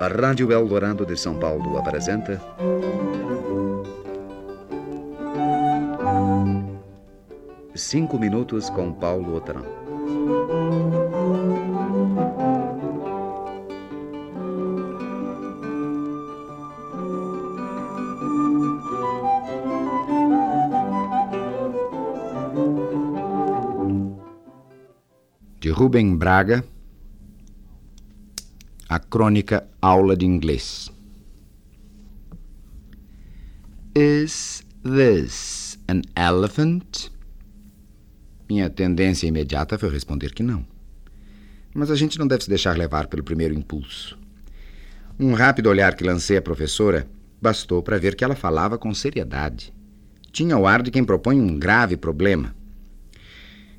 A Rádio Eldorado de São Paulo apresenta. Cinco minutos com Paulo Otran. De Rubem Braga, a crônica Aula de Inglês. Is this an elephant? Minha tendência imediata foi responder que não. Mas a gente não deve se deixar levar pelo primeiro impulso. Um rápido olhar que lancei à professora bastou para ver que ela falava com seriedade. Tinha o ar de quem propõe um grave problema.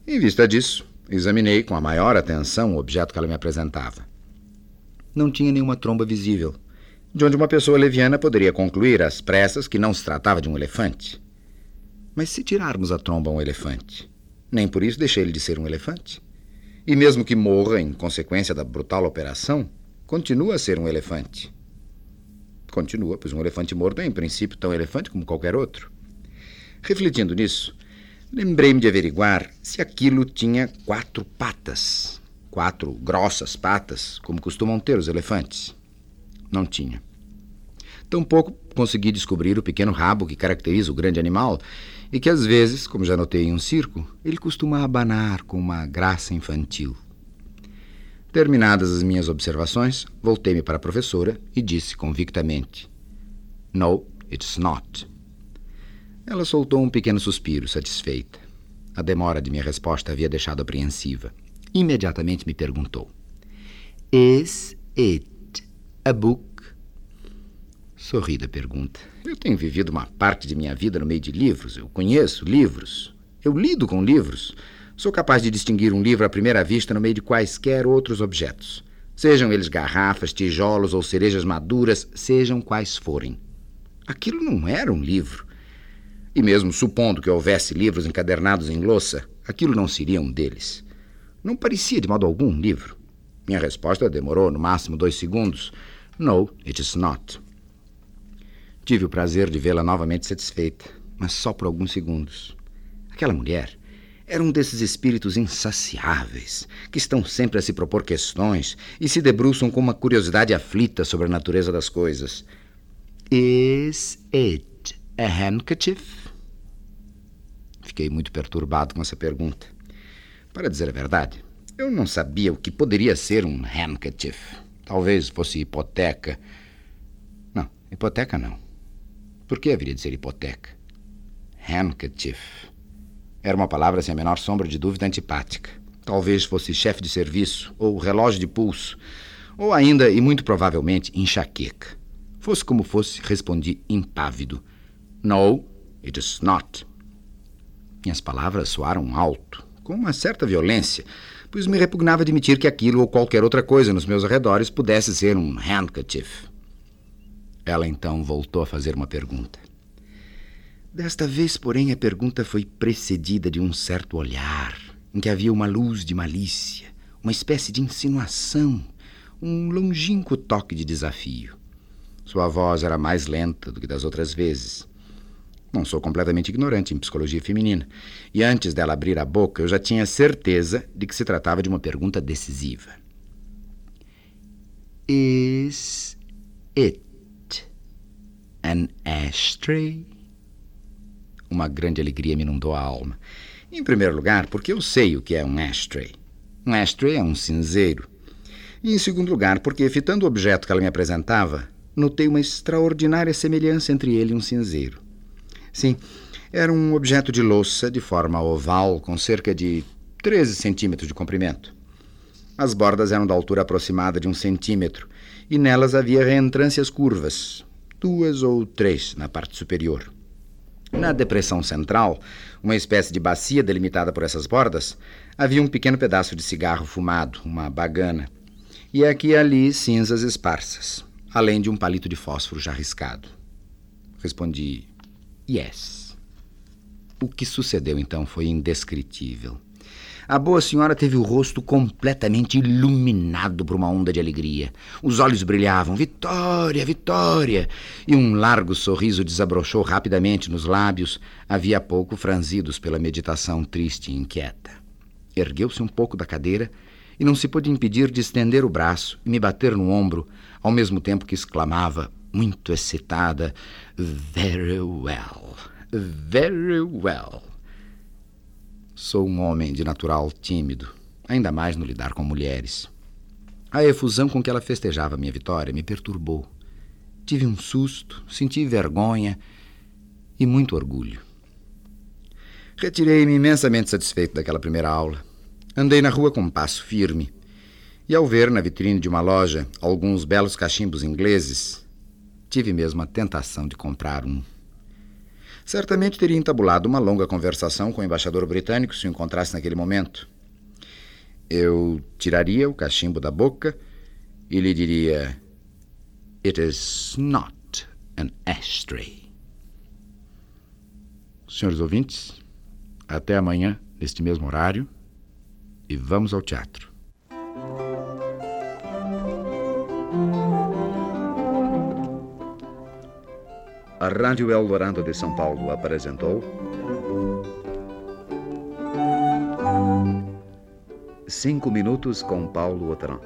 Em vista disso, examinei com a maior atenção o objeto que ela me apresentava não tinha nenhuma tromba visível, de onde uma pessoa leviana poderia concluir às pressas que não se tratava de um elefante. Mas se tirarmos a tromba a um elefante, nem por isso deixei ele de ser um elefante. E mesmo que morra em consequência da brutal operação, continua a ser um elefante. Continua, pois um elefante morto é, em princípio, tão elefante como qualquer outro. Refletindo nisso, lembrei-me de averiguar se aquilo tinha quatro patas quatro grossas patas, como costumam ter os elefantes. Não tinha. Tampouco consegui descobrir o pequeno rabo que caracteriza o grande animal e que, às vezes, como já notei em um circo, ele costuma abanar com uma graça infantil. Terminadas as minhas observações, voltei-me para a professora e disse convictamente: No, it's not. Ela soltou um pequeno suspiro, satisfeita. A demora de minha resposta havia deixado apreensiva. Imediatamente me perguntou: Is it a book? Sorri da pergunta. Eu tenho vivido uma parte de minha vida no meio de livros. Eu conheço livros. Eu lido com livros. Sou capaz de distinguir um livro à primeira vista no meio de quaisquer outros objetos. Sejam eles garrafas, tijolos ou cerejas maduras, sejam quais forem. Aquilo não era um livro. E mesmo supondo que houvesse livros encadernados em louça, aquilo não seria um deles. Não parecia de modo algum um livro. Minha resposta demorou no máximo dois segundos. No, it is not. Tive o prazer de vê-la novamente satisfeita, mas só por alguns segundos. Aquela mulher era um desses espíritos insaciáveis que estão sempre a se propor questões e se debruçam com uma curiosidade aflita sobre a natureza das coisas. Is it a handkerchief? Fiquei muito perturbado com essa pergunta. Para dizer a verdade, eu não sabia o que poderia ser um handkerchief. Talvez fosse hipoteca. Não, hipoteca não. Por que haveria de ser hipoteca? Handkerchief. Era uma palavra sem a menor sombra de dúvida antipática. Talvez fosse chefe de serviço, ou relógio de pulso, ou ainda, e muito provavelmente, enxaqueca. Fosse como fosse, respondi impávido. No, it is not. Minhas palavras soaram alto, com uma certa violência, pois me repugnava admitir que aquilo ou qualquer outra coisa nos meus arredores pudesse ser um handkerchief. Ela então voltou a fazer uma pergunta. Desta vez, porém, a pergunta foi precedida de um certo olhar, em que havia uma luz de malícia, uma espécie de insinuação, um longínquo toque de desafio. Sua voz era mais lenta do que das outras vezes. Não sou completamente ignorante em psicologia feminina. E antes dela abrir a boca, eu já tinha certeza de que se tratava de uma pergunta decisiva. Is it an ashtray? Uma grande alegria me inundou a alma. Em primeiro lugar, porque eu sei o que é um ashtray. Um ashtray é um cinzeiro. E em segundo lugar, porque, fitando o objeto que ela me apresentava, notei uma extraordinária semelhança entre ele e um cinzeiro. Sim, era um objeto de louça de forma oval, com cerca de 13 centímetros de comprimento. As bordas eram da altura aproximada de um centímetro e nelas havia reentrâncias curvas, duas ou três na parte superior. Na depressão central, uma espécie de bacia delimitada por essas bordas, havia um pequeno pedaço de cigarro fumado, uma bagana, e aqui e ali cinzas esparsas, além de um palito de fósforo já riscado. Respondi Yes. O que sucedeu então foi indescritível. A boa senhora teve o rosto completamente iluminado por uma onda de alegria. Os olhos brilhavam. Vitória, vitória! E um largo sorriso desabrochou rapidamente nos lábios, havia pouco franzidos pela meditação triste e inquieta. Ergueu-se um pouco da cadeira e não se pôde impedir de estender o braço e me bater no ombro, ao mesmo tempo que exclamava, muito excitada: Very well, very well. Sou um homem de natural tímido, ainda mais no lidar com mulheres. A efusão com que ela festejava minha vitória me perturbou. Tive um susto, senti vergonha e muito orgulho. Retirei-me imensamente satisfeito daquela primeira aula. Andei na rua com um passo firme. E ao ver na vitrine de uma loja alguns belos cachimbos ingleses, tive mesmo a tentação de comprar um. Certamente teria entabulado uma longa conversação com o embaixador britânico se o encontrasse naquele momento. Eu tiraria o cachimbo da boca e lhe diria: It is not an ashtray. Senhores ouvintes, até amanhã, neste mesmo horário, e vamos ao teatro. A Rádio Eldorado de São Paulo apresentou. Cinco minutos com Paulo Otran.